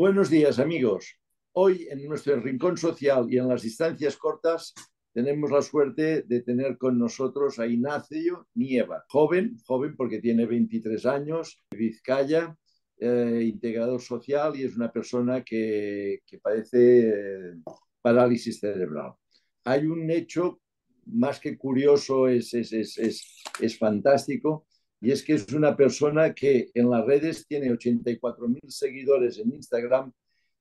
Buenos días, amigos. Hoy en nuestro rincón social y en las distancias cortas tenemos la suerte de tener con nosotros a Ignacio Nieva, joven, joven porque tiene 23 años, de Vizcaya, eh, integrador social y es una persona que, que padece eh, parálisis cerebral. Hay un hecho más que curioso, es, es, es, es, fantástico, y es que es una persona que en las redes tiene 84.000 seguidores en Instagram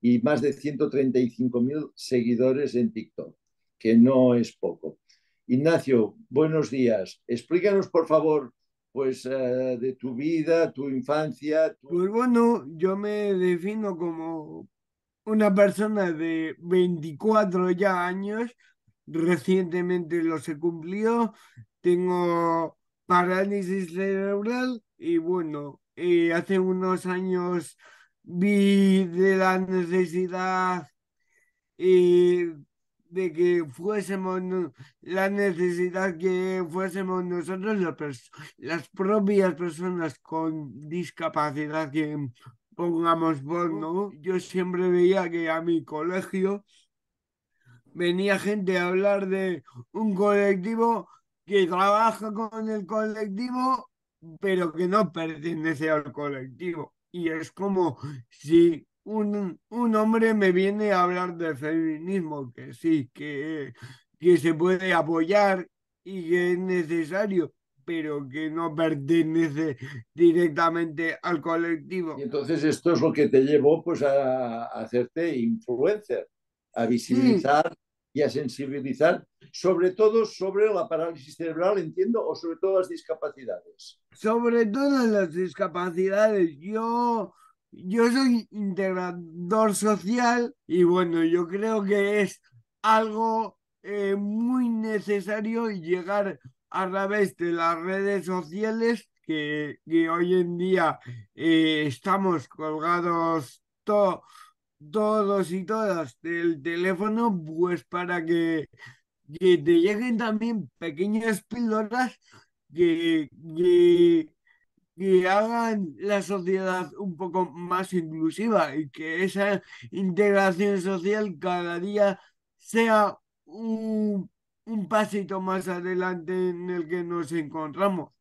y más de 135.000 seguidores en TikTok, que no es poco. Ignacio, buenos días. Explícanos, por favor, pues uh, de tu vida, tu infancia. Tu... Pues bueno, yo me defino como una persona de 24 ya años, recientemente los he cumplido, tengo parálisis cerebral y bueno, eh, hace unos años vi de la necesidad eh, de que fuésemos la necesidad que fuésemos nosotros las propias personas con discapacidad que pongamos por no yo siempre veía que a mi colegio venía gente a hablar de un colectivo que trabaja con el colectivo, pero que no pertenece al colectivo. Y es como si un, un hombre me viene a hablar de feminismo, que sí, que, que se puede apoyar y que es necesario, pero que no pertenece directamente al colectivo. Y entonces esto es lo que te llevó pues a, a hacerte influencer, a visibilizar sí y a sensibilizar, sobre todo sobre la parálisis cerebral, entiendo, o sobre todo las discapacidades. Sobre todas las discapacidades. Yo, yo soy integrador social y bueno, yo creo que es algo eh, muy necesario llegar a través de las redes sociales que, que hoy en día eh, estamos colgados todos todos y todas del teléfono, pues para que, te lleguen también pequeñas píldoras que, hagan la sociedad un poco más inclusiva y que esa integración social cada día sea un, un pasito más adelante en el que nos encontramos.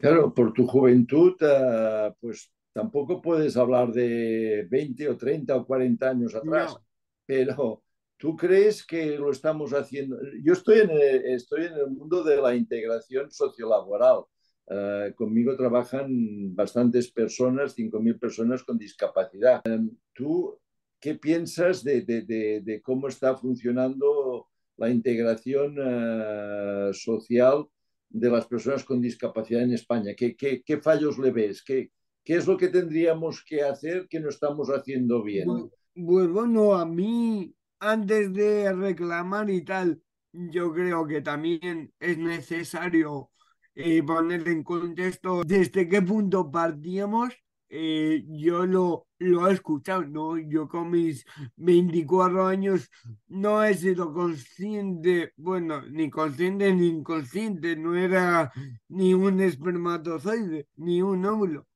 Claro, por tu juventud, uh, pues tampoco puedes hablar de 20 o 30 o 40 años atrás, no. pero tú crees que lo estamos haciendo. Yo estoy en el, estoy en el mundo de la integración sociolaboral. Uh, conmigo trabajan bastantes personas, 5.000 personas con discapacidad. Um, ¿Tú qué piensas de, de, de, de, cómo está funcionando la integración uh, social de las personas con discapacidad en España? ¿Qué, qué, qué fallos le ves? ¿Qué, ¿Qué es lo que tendríamos que hacer que no estamos haciendo bien? Pues bueno, a mí, antes de reclamar y tal, yo creo que también es necesario eh, poner en contexto desde qué punto partíamos. Eh, yo lo, lo he escuchado, ¿no? Yo con mis 24 años no he sido consciente, bueno, ni consciente ni inconsciente, no era ni un espermatozoide, ni un óvulo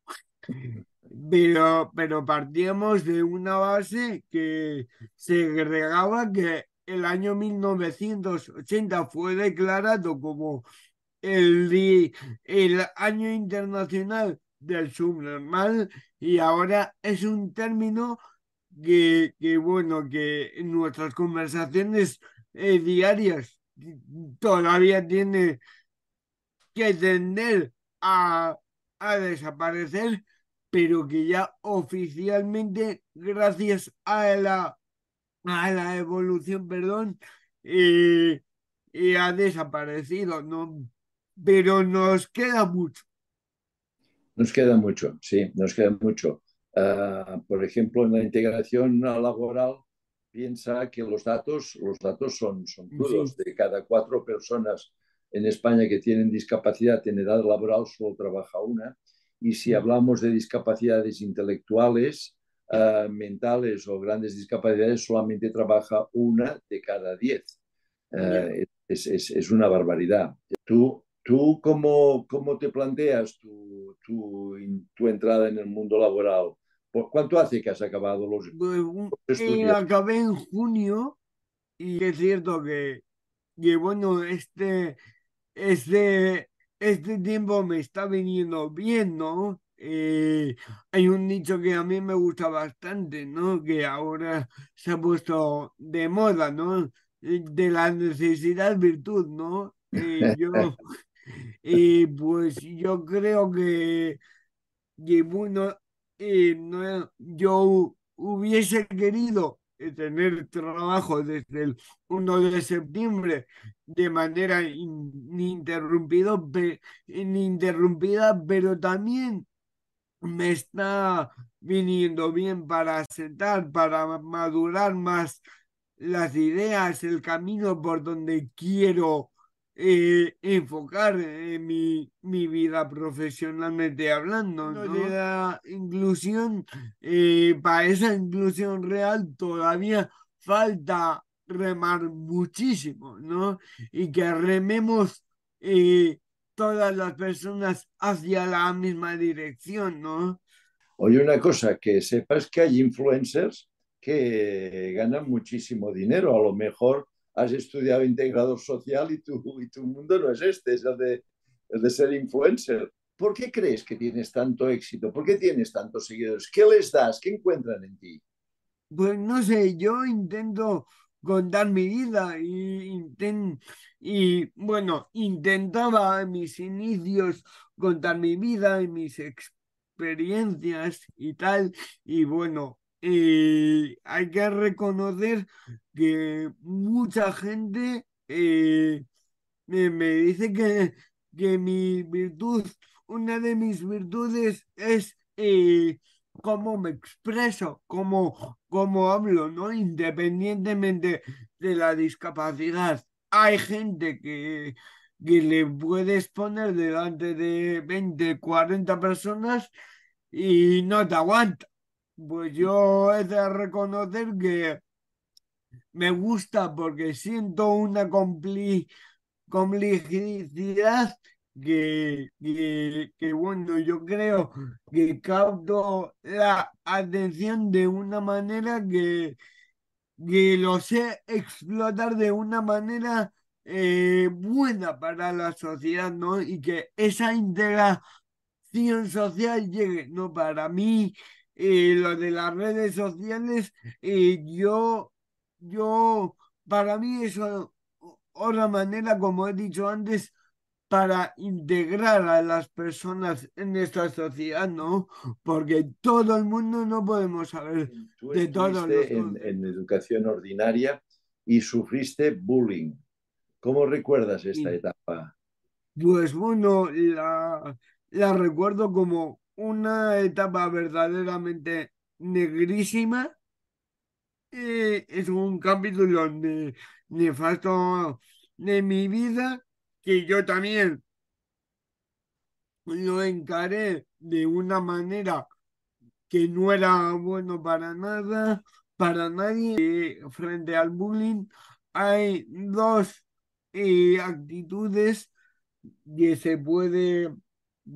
pero, pero partíamos de una base que se agregaba que el año 1980 fue declarado como el, el año internacional del subnormal y ahora es un término que, que bueno, que en nuestras conversaciones eh, diarias todavía tiene que tender a, a desaparecer pero que ya oficialmente, gracias a la, a la evolución, perdón, eh, eh, ha desaparecido, ¿no? Pero nos queda mucho. Nos queda mucho, sí, nos queda mucho. Uh, por ejemplo, en la integración laboral, piensa que los datos, los datos son, son crudos. Sí. De cada cuatro personas en España que tienen discapacidad en edad laboral, solo trabaja una y si hablamos de discapacidades intelectuales, uh, mentales o grandes discapacidades, solamente trabaja una de cada diez. Uh, es, es, es, una barbaridad. ¿Tú, tú cómo, cómo te planteas tu, tu, tu, entrada en el mundo laboral? ¿Cuánto hace que has acabado los, Pues, los eh, estudios? acabé en junio y es cierto que, que, bueno, este, este, este tiempo me está viniendo bien, ¿no? Eh, hay un dicho que a mí me gusta bastante, ¿no? Que ahora se ha puesto de moda, ¿no? Eh, De la necesidad virtud, ¿no? Eh, yo, eh, pues yo creo que, que bueno, no, yo hubiese querido tener trabajo desde el 1 de septiembre de manera in- ininterrumpido, pe- ininterrumpida, pero también me está viniendo bien para sentar, para madurar más las ideas, el camino por donde quiero eh, enfocar eh, mi, mi vida profesionalmente hablando, ¿no? De la inclusión, eh, para esa inclusión real todavía falta remar muchísimo, ¿no? Y que rememos eh, todas las personas hacia la misma dirección, ¿no? Oye, una cosa, que sepas que hay influencers que ganan muchísimo dinero. A lo mejor has estudiado integrador social y tu, y tu mundo no es este, es el de, ser influencer. ¿Por qué crees que tienes tanto éxito? ¿Por qué tienes tantos seguidores? ¿Qué les das? ¿Qué encuentran en ti? Pues no sé, yo intento contar mi vida y, inten- y bueno, intentaba en mis inicios contar mi vida y mis experiencias y tal, y bueno, eh, hay que reconocer que mucha gente eh, me, me dice que, que mi virtud, una de mis virtudes es eh, cómo me expreso, cómo, cómo hablo, ¿no? Independientemente de la discapacidad. Hay gente que, que le puedes poner delante de 20, 40 personas y no te aguanta. Pues yo he de reconocer que me gusta porque siento una compli complicidad que, que, bueno, yo creo que capto la atención de una manera que, que lo sé explotar de una manera eh, buena para la sociedad, ¿no? Y que esa integración social llegue, ¿no? Para mí, eh, lo de las redes sociales, eh, yo, yo, para mí eso otra manera, como he dicho antes, para integrar a las personas en esta sociedad, ¿no? Porque todo el mundo no podemos saber Tú de todos los en, en educación ordinaria y sufriste bullying. ¿Cómo recuerdas esta etapa? Pues bueno, la, la recuerdo como una etapa verdaderamente negrísima. Es un capítulo ne- nefasto de mi vida que yo también lo encaré de una manera que no era bueno para nada, para nadie. Eh, frente al bullying hay dos eh, actitudes que se puede,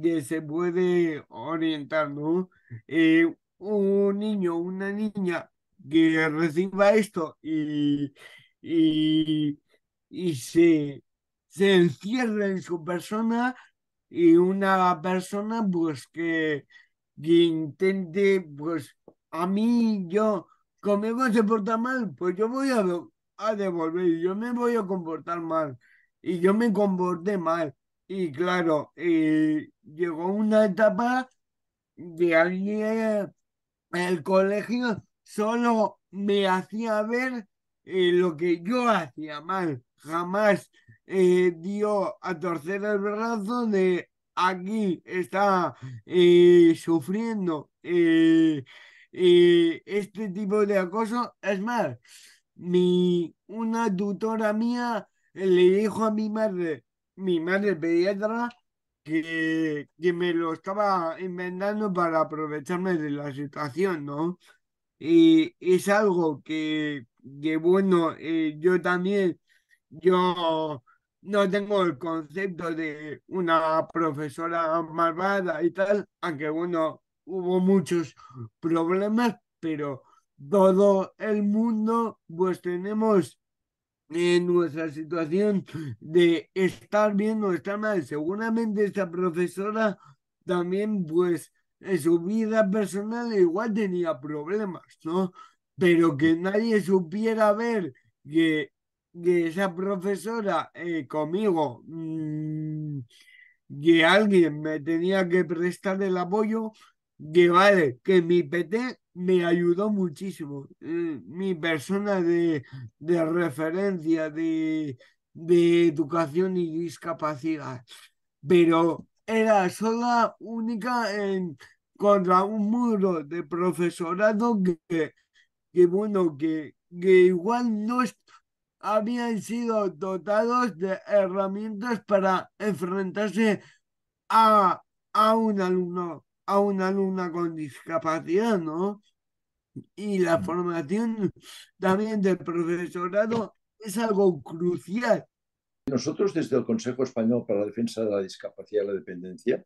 que se puede orientar, ¿no? Eh, un niño, una niña que reciba esto y, y, y se, se encierra en su persona y una persona pues que, que intente, pues a mí yo, conmigo se porta mal, pues yo voy a, a devolver, yo me voy a comportar mal y yo me comporté mal. Y claro, eh, llegó una etapa de alguien el colegio solo me hacía ver eh, lo que yo hacía mal. Jamás eh, dio a torcer el brazo de aquí está sufriendo este tipo de acoso. Es más, mi, una tutora mía le dijo a mi madre, mi madre pediatra, que, que me lo estaba inventando para aprovecharme de la situación, ¿no? Y es algo que, que bueno, eh, yo también, yo no tengo el concepto de una profesora malvada y tal, aunque bueno, hubo muchos problemas, pero todo el mundo pues tenemos en nuestra situación de estar bien o estar mal. Seguramente esta profesora también pues en su vida personal igual tenía problemas, ¿no? Pero que nadie supiera ver que, que esa profesora eh, conmigo, mm, que alguien me tenía que prestar el apoyo, que vale, que mi PT me ayudó muchísimo. Eh, mi persona de, referencia de, de, educación y discapacidad. Pero era sola, única en, contra un muro de profesorado que, que bueno, que, que igual no habían sido dotados de herramientas para enfrentarse a, a un alumno a una alumna con discapacidad, ¿no? Y la mm. formación también del profesorado es algo crucial. Nosotros desde el Consejo Español para la Defensa de la Discapacidad y la Dependencia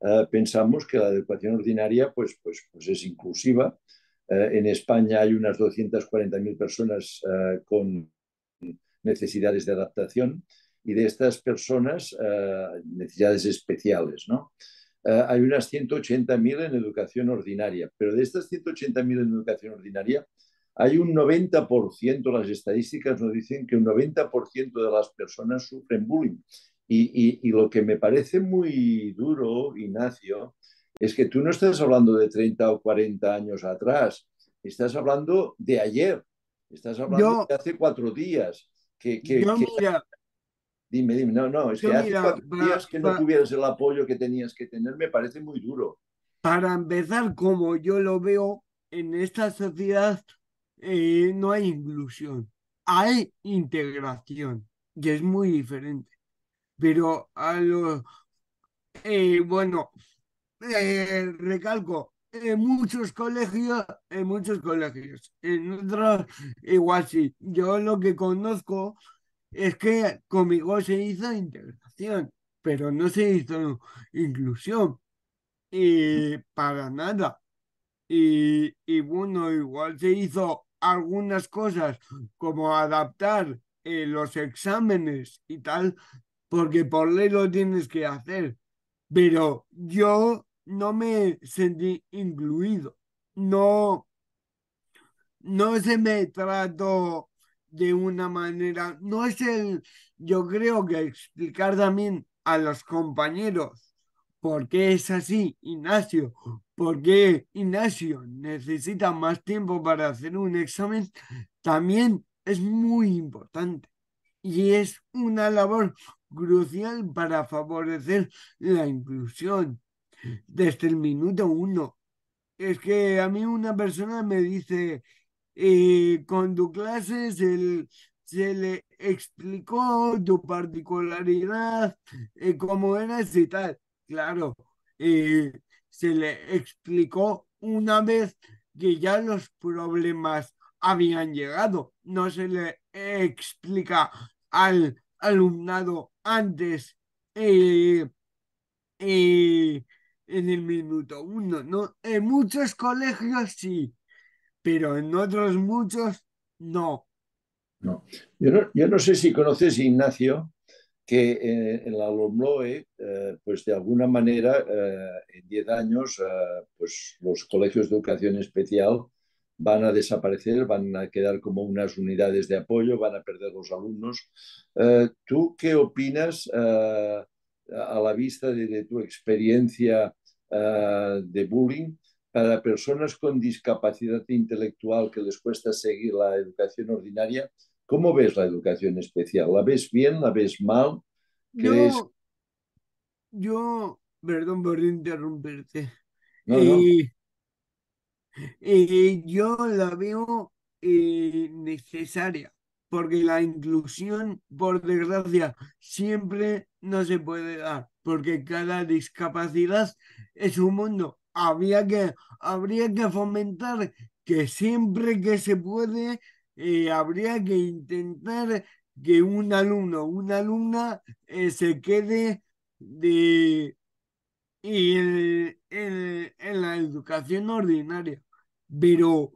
eh, pensamos que la educación ordinaria pues, pues, pues es inclusiva. Eh, en España hay unas 240.000 personas eh, con necesidades de adaptación y de estas personas necesidades especiales, ¿no? Eh, hay unas 180.000 en educación ordinaria, pero de estas 180.000 en educación ordinaria, hay un 90%, las estadísticas nos dicen que un 90% de las personas sufren bullying. Y, y, lo que me parece muy duro, Ignacio, es que tú no estás hablando de 30 o 40 años atrás, estás hablando de ayer, estás hablando de hace cuatro días. Que, que, Dime, dime, no, no, es que hace días que no tuvieras el apoyo que tenías que tener, me parece muy duro. Para empezar, como yo lo veo, en esta sociedad eh, no hay inclusión, hay integración, y es muy diferente. Pero a lo, eh, bueno, eh, recalco, en muchos colegios, en muchos colegios, en otros igual sí. Yo lo que conozco es que conmigo se hizo integración, pero no se hizo inclusión. Y para nada. Y, y bueno, igual se hizo algunas cosas como adaptar eh, los exámenes y tal, porque por ley lo tienes que hacer. Pero yo no me sentí incluido. No, no se me trató de una manera, no es el, yo creo que explicar también a los compañeros por qué es así, Ignacio, por qué Ignacio necesita más tiempo para hacer un examen, también es muy importante y es una labor crucial para favorecer la inclusión desde el minuto uno. Es que a mí una persona me dice, eh, con tu clase se, le explicó tu particularidad, eh, cómo eras y tal. Claro, eh, se le explicó una vez que ya los problemas habían llegado. No se le explica al alumnado antes en el minuto uno, ¿no? En muchos colegios sí, pero en otros muchos no. No. Yo, no, sé si conoces, Ignacio, que eh, en la LOMLOE, eh, pues de alguna manera, eh, en 10 años, pues los colegios de educación especial van a desaparecer, van a quedar como unas unidades de apoyo, van a perder los alumnos. ¿Tú qué opinas a la vista de tu experiencia de bullying? Para personas con discapacidad intelectual que les cuesta seguir la educación ordinaria, ¿cómo ves la educación especial? ¿La ves bien? ¿La ves mal? Yo, yo, perdón por interrumpirte. Eh, eh, yo la veo eh, necesaria, porque la inclusión, por desgracia, siempre no se puede dar, porque cada discapacidad es un mundo habría que, habría que fomentar que siempre que se puede, eh, habría que intentar que un alumno una alumna eh, se quede de y en, la educación ordinaria. Pero,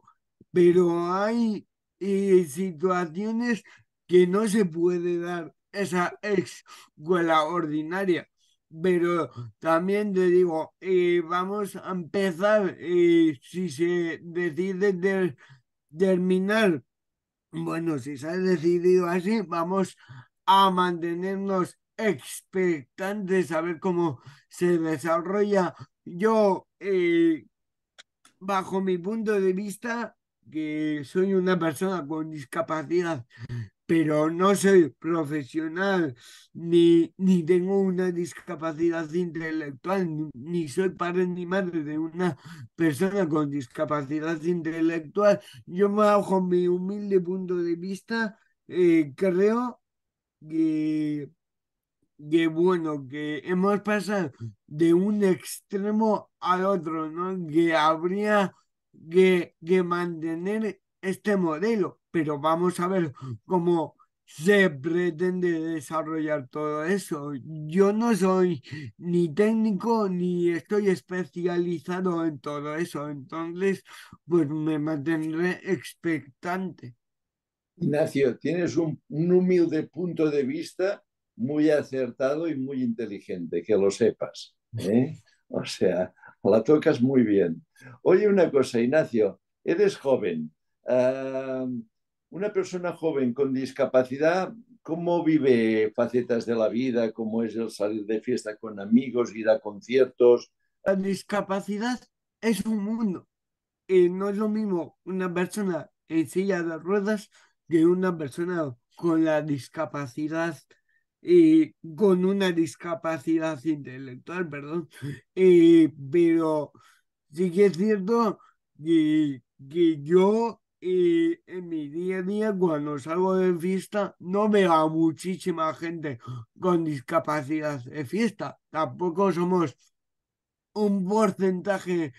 pero hay eh, situaciones que no se puede dar esa escuela ordinaria. Pero también te digo, eh, vamos a empezar, eh, si se decide terminar, bueno, si se ha decidido así, vamos a mantenernos expectantes a ver cómo se desarrolla. Yo, eh, bajo mi punto de vista, que soy una persona con discapacidad, pero no soy profesional, ni, ni tengo una discapacidad intelectual, ni, soy padre ni madre de una persona con discapacidad intelectual. Yo, bajo mi humilde punto de vista, eh, creo que que bueno, que hemos pasado de un extremo al otro, ¿no? Que habría que, que mantener este modelo, pero vamos a ver cómo se pretende desarrollar todo eso. Yo no soy ni técnico ni estoy especializado en todo eso, entonces pues me mantendré expectante. Ignacio, tienes un, humilde punto de vista muy acertado y muy inteligente, que lo sepas. ¿eh? O sea, la tocas muy bien. Oye, una cosa, Ignacio, eres joven. Una persona joven con discapacidad, ¿cómo vive facetas de la vida? ¿Cómo es el salir de fiesta con amigos, ir a conciertos? La discapacidad es un mundo. y no es lo mismo una persona en silla de ruedas que una persona con la discapacidad y con una discapacidad intelectual, perdón, eh, pero sí que es cierto que, que yo eh, en mi día a día, cuando salgo de fiesta, no veo a muchísima gente con discapacidad de fiesta. Tampoco somos un porcentaje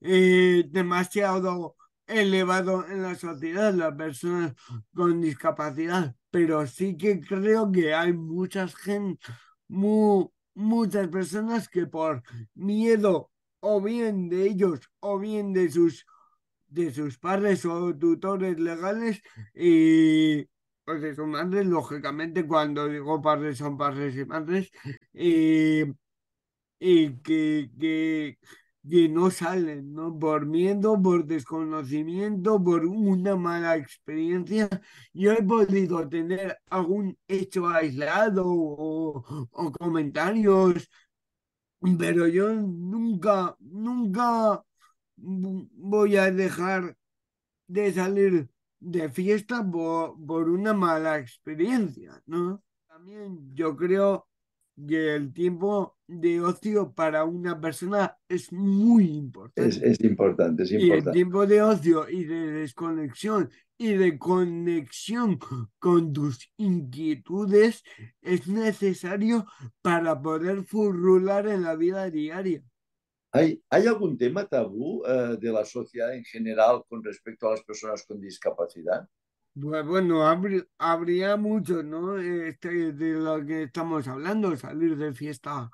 eh, demasiado elevado en la sociedad, las personas con discapacidad, pero sí que creo que hay muchas gente, muchas personas que por miedo o bien de ellos o bien de sus de sus padres o tutores legales y pues de sus madres, lógicamente cuando digo padres son padres y madres, y que, que que no salen, ¿no? Por miedo, por desconocimiento, por una mala experiencia. Yo he podido tener algún hecho aislado o, o comentarios, pero yo nunca, nunca voy a dejar de salir de fiesta por, por una mala experiencia, ¿no? También yo creo y el tiempo de ocio para una persona es muy importante. Es, importante, es importante. Y el tiempo de ocio y de desconexión y de conexión con tus inquietudes es necesario para poder furrular en la vida diaria. ¿Hay, ¿Hay algún tema tabú eh, de la sociedad en general con respecto a las personas con discapacidad? Bueno, habría, mucho, ¿no? Este, de lo que estamos hablando, salir de fiesta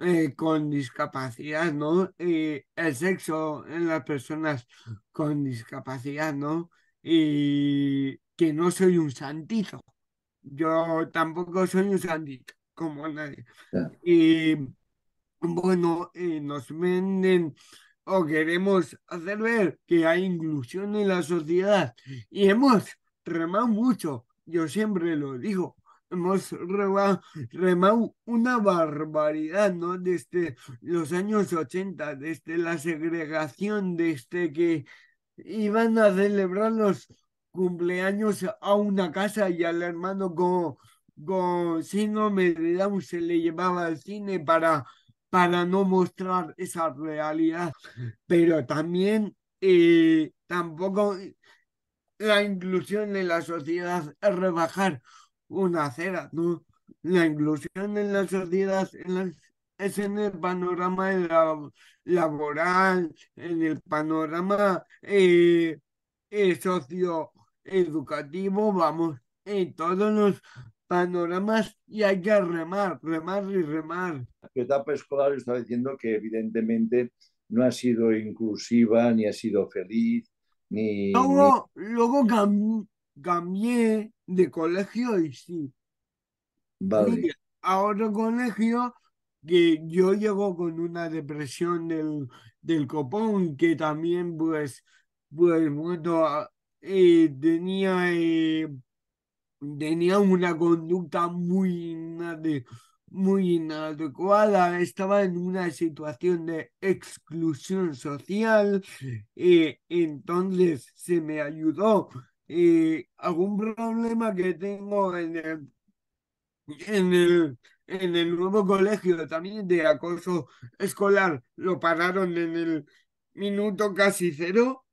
eh, con discapacidad, ¿no? el sexo en las personas con discapacidad, ¿no? Y que no soy un santito. Yo tampoco soy un santito, como nadie. Y bueno, eh, nos venden o queremos hacer ver que hay inclusión en la sociedad y hemos remado mucho, yo siempre lo digo, hemos remado, una barbaridad, ¿no? Desde los años 80, desde la segregación, desde que iban a celebrar los cumpleaños a una casa y al hermano con, con síndrome de Down se le llevaba al cine para, para no mostrar esa realidad, pero también eh, tampoco la inclusión en la sociedad es rebajar una acera, ¿no? La inclusión en la sociedad es en el panorama laboral, en el panorama eh, eh, socioeducativo, vamos, en todos los panoramas y hay que remar, remar y remar. tu etapa escolar estaba diciendo que evidentemente no ha sido inclusiva, ni ha sido feliz, ni... Luego, luego cam- cambié de colegio y sí. Vale, a otro colegio que yo llego con una depresión del, del copón que también pues, pues bueno, eh, tenía, eh, tenía una conducta muy, inade- muy inadecuada, estaba en una situación de exclusión social, eh, entonces se me ayudó. eh, algún problema que tengo en el en el, en el nuevo colegio también de acoso escolar lo pararon en el minuto casi cero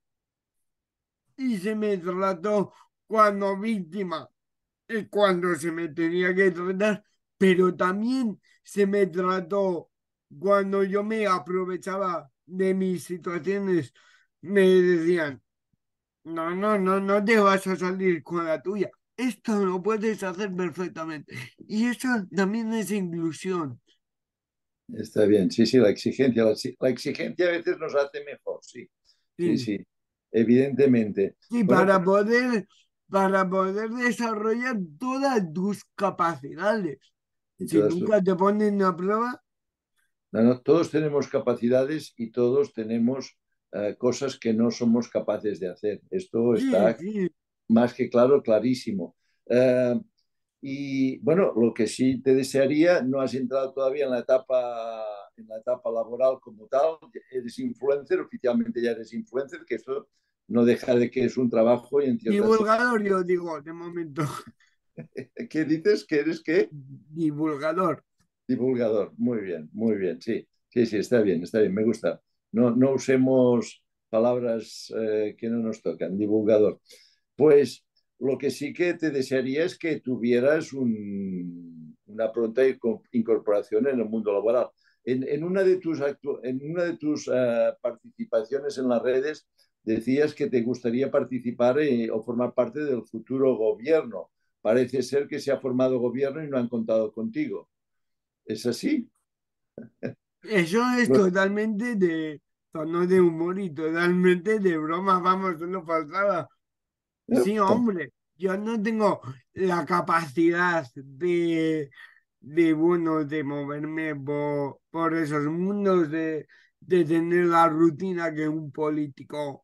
y se me trató cuando víctima cuando se me tenía que tratar, pero también se me trató cuando yo me aprovechaba de mis situaciones, me decían, no, no, no, no te vas a salir con la tuya. Esto lo puedes hacer perfectamente. Y eso también es inclusión. está bien. Sí, sí, la exigencia, la, la exigencia a veces nos hace mejor, sí, sí, Sí. sí, evidentemente. Y Bueno, para poder, para poder desarrollar todas tus capacidades. y Si nunca te ponen a prueba, No, no, todos tenemos capacidades y todos tenemos eh, cosas que no somos capaces de hacer. Esto sí, está sí. más que claro, clarísimo. Eh, y bueno, lo que sí te desearía, no has entrado todavía en la etapa, en la etapa laboral como tal, eres influencer, oficialmente ya eres influencer, que esto no deja de que es un trabajo y en ciertas... Divulgador, yo digo, de momento. ¿Qué dices? ¿Que eres qué? Divulgador. Divulgador. Muy bien, muy bien, sí. Sí, sí, está bien, está bien, me gusta. No, no usemos palabras eh, que no nos tocan. Divulgador. Pues lo que sí que te desearía es que tuvieras un- una pronta inco- incorporación en el mundo laboral. En, en una de tus, en una de tus eh, participaciones en las redes decías que te gustaría participar eh, o formar parte del futuro gobierno. Parece ser que se ha formado gobierno y no han contado contigo. ¿Es así? Eso es Bueno. totalmente de tono de humor y totalmente de broma, vamos, solo faltaba. Sí, hombre, yo no tengo la capacidad de, de bueno, de moverme por, por esos mundos, de, de tener la rutina que un político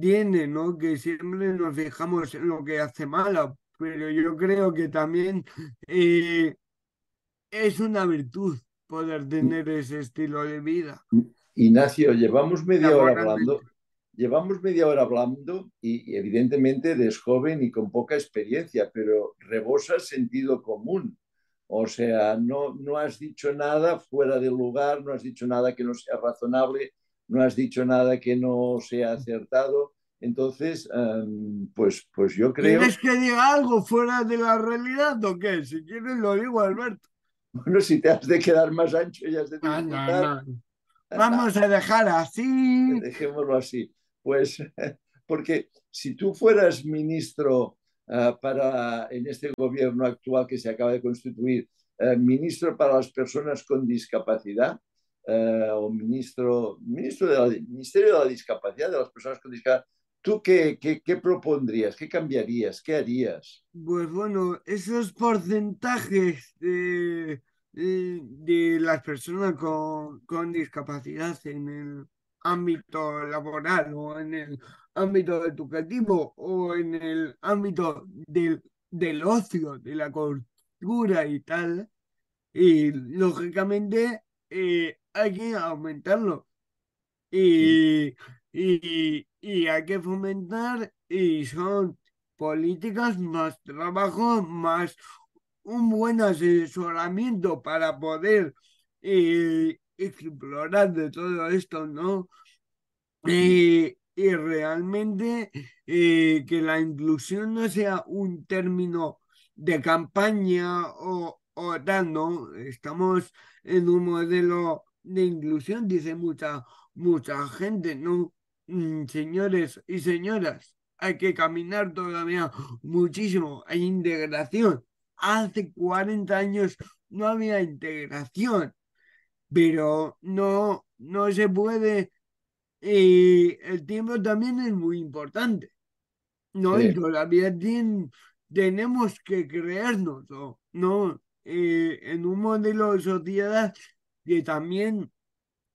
tiene, ¿no? Que siempre nos fijamos en lo que hace malo, pero yo creo que también eh, es una virtud poder tener ese estilo de vida. Ignacio, llevamos media hora hablando, llevamos media hora hablando y, y evidentemente eres joven y con poca experiencia, pero rebosas sentido común. O sea, no, no has dicho nada fuera de lugar, no has dicho nada que no sea razonable, no has dicho nada que no sea acertado. Entonces, em, pues, pues yo creo, ¿Quieres que diga algo fuera de la realidad o qué? Si quieres lo digo, Alberto. bueno, si te has de quedar más ancho y has de No, no, disfrutar, no. Vamos a dejar así. dejémoslo así. Pues porque si tú fueras ministro uh, para en este gobierno actual que se acaba de constituir, uh, ministro para las personas con discapacidad uh, o ministro, ministro del Ministerio de la Discapacidad de las personas con discapacidad, ¿tú qué, qué, qué propondrías? ¿Qué cambiarías? ¿Qué harías? Pues bueno, esos porcentajes de, de, de las personas con, con discapacidad en el ámbito laboral o en el ámbito educativo o en el ámbito del, del ocio, de la cultura y tal, y lógicamente eh, hay que aumentarlo. Y, y, y hay que fomentar y son políticas más trabajo, más un buen asesoramiento para poder eh, explorar de todo esto, ¿no? Eh, y realmente eh, que la inclusión no sea un término de campaña o, o tal, ¿no? Estamos en un modelo de inclusión, dice mucha, mucha gente, ¿no? Mm, señores y señoras, hay que caminar todavía muchísimo, hay integración. Hace 40 años no había integración. Pero no, no se puede. Y el tiempo también es muy importante. No, y Sí. todavía tien- tenemos que creernos, ¿no? Eh, en un modelo de sociedad que también,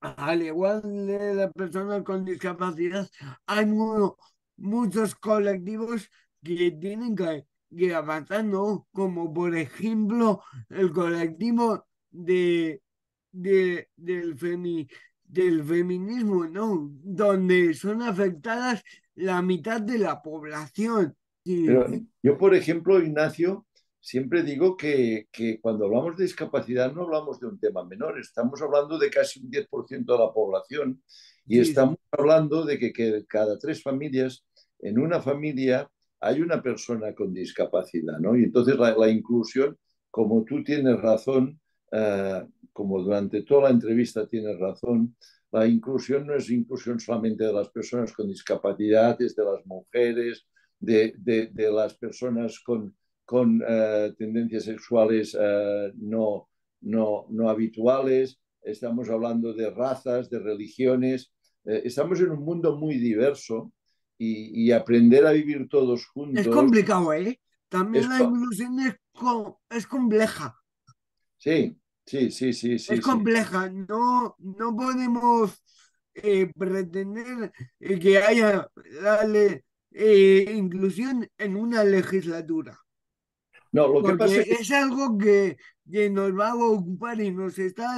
al igual de las personas con discapacidad, hay mu- muchos colectivos que tienen que, que avanzar, ¿no? Como por ejemplo el colectivo de, de- del, femi- del feminismo, ¿no? Donde son afectadas la mitad de la población. Sí, Pero yo, por ejemplo, Ignacio, siempre digo que, que cuando hablamos de discapacidad no hablamos de un tema menor, estamos hablando de casi un 10% de la población y sí, estamos hablando de que, que cada tres familias, en una familia hay una persona con discapacidad, ¿no? Y entonces la, la inclusión, como tú tienes razón, eh, como durante toda la entrevista tienes razón, la inclusión no es inclusión solamente de las personas con discapacidad, es de las mujeres, de, de, de las personas con, con uh, tendencias sexuales uh, no, no, no, habituales, estamos hablando de razas, de religiones, eh, estamos en un mundo muy diverso y, y, aprender a vivir todos juntos. Es complicado, ¿eh? También la inclusión es, co es compleja. Sí, sí, sí, sí. sí es compleja, sí. No, no podemos eh, pretender que haya dale, eh, inclusión en una legislatura. No, lo que Porque pasa es, que... es algo que, que, nos va a ocupar y nos está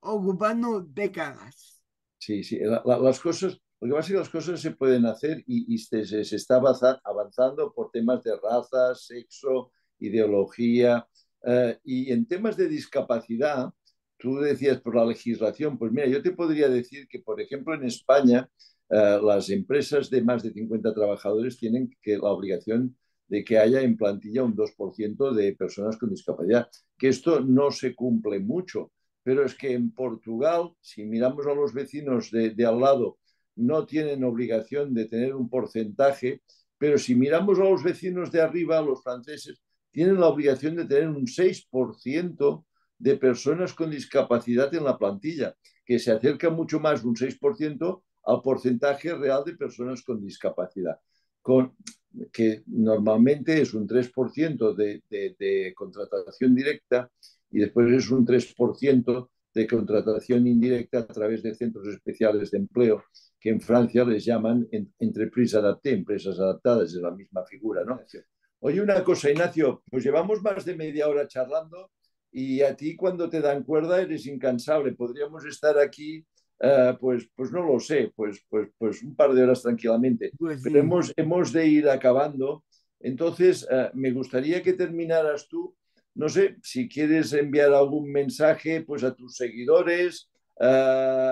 ocupando décadas. Sí, sí, la, la, las cosas, lo que pasa es que las cosas se pueden hacer y, y se, se, está avanzando por temas de raza, sexo, ideología. Uh, y en temas de discapacidad, tú decías por la legislación, pues mira, yo te podría decir que, por ejemplo, en España, uh, las empresas de más de 50 trabajadores tienen que la obligación de que haya en plantilla un 2% de personas con discapacidad, que esto no se cumple mucho, pero es que en Portugal, si miramos a los vecinos de, de al lado, no tienen obligación de tener un porcentaje, pero si miramos a los vecinos de arriba, los franceses, tienen la obligación de tener un 6% de personas con discapacidad en la plantilla, que se acerca mucho más un 6% al porcentaje real de personas con discapacidad, con, que normalmente es un 3% de, de, contratación directa y después es un 3% de contratación indirecta a través de centros especiales de empleo, que en Francia les llaman entreprises adaptadas, empresas adaptadas, es la misma figura, ¿no? Oye, una cosa, Ignacio, pues llevamos más de media hora charlando y a ti cuando te dan cuerda eres incansable. Podríamos estar aquí, uh, pues, pues no lo sé, pues, pues, pues un par de horas tranquilamente, Pues pero sí. hemos, hemos de ir acabando. Entonces, uh, me gustaría que terminaras tú, no sé, si quieres enviar algún mensaje pues a tus seguidores, uh,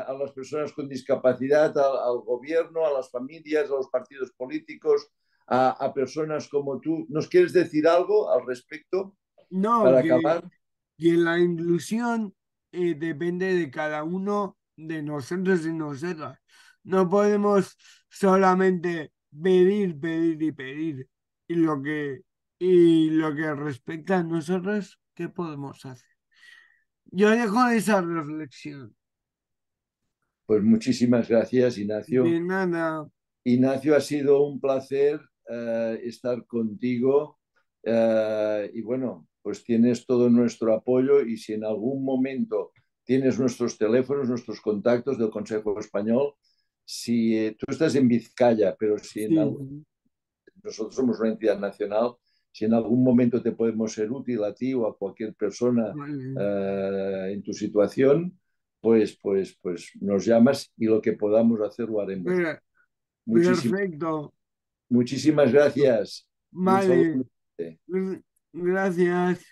a las personas con discapacidad, al, al gobierno, a las familias, a los partidos políticos, a, a, personas como tú. ¿Nos quieres decir algo al respecto No, para que, acabar? que la inclusión eh, depende de cada uno de nosotros y nosotras. No podemos solamente pedir, pedir y pedir. Y lo que, y lo que respecta a nosotros, ¿qué podemos hacer? Yo dejo esa reflexión. Pues muchísimas gracias, Ignacio. De nada. Ignacio, ha sido un placer uh, estar contigo uh, y bueno, pues tienes todo nuestro apoyo y si en algún momento tienes nuestros teléfonos, nuestros contactos del Consejo Español, si eh, tú estás en Vizcaya, pero si en Sí. algún- nosotros somos una entidad nacional, si en algún momento te podemos ser útil a ti o a cualquier persona eh, en tu situación, pues, pues, pues nos llamas y lo que podamos hacer lo haremos. Per- Muchísimas, Perfecto. Muchísimas gracias. Vale. Gracias.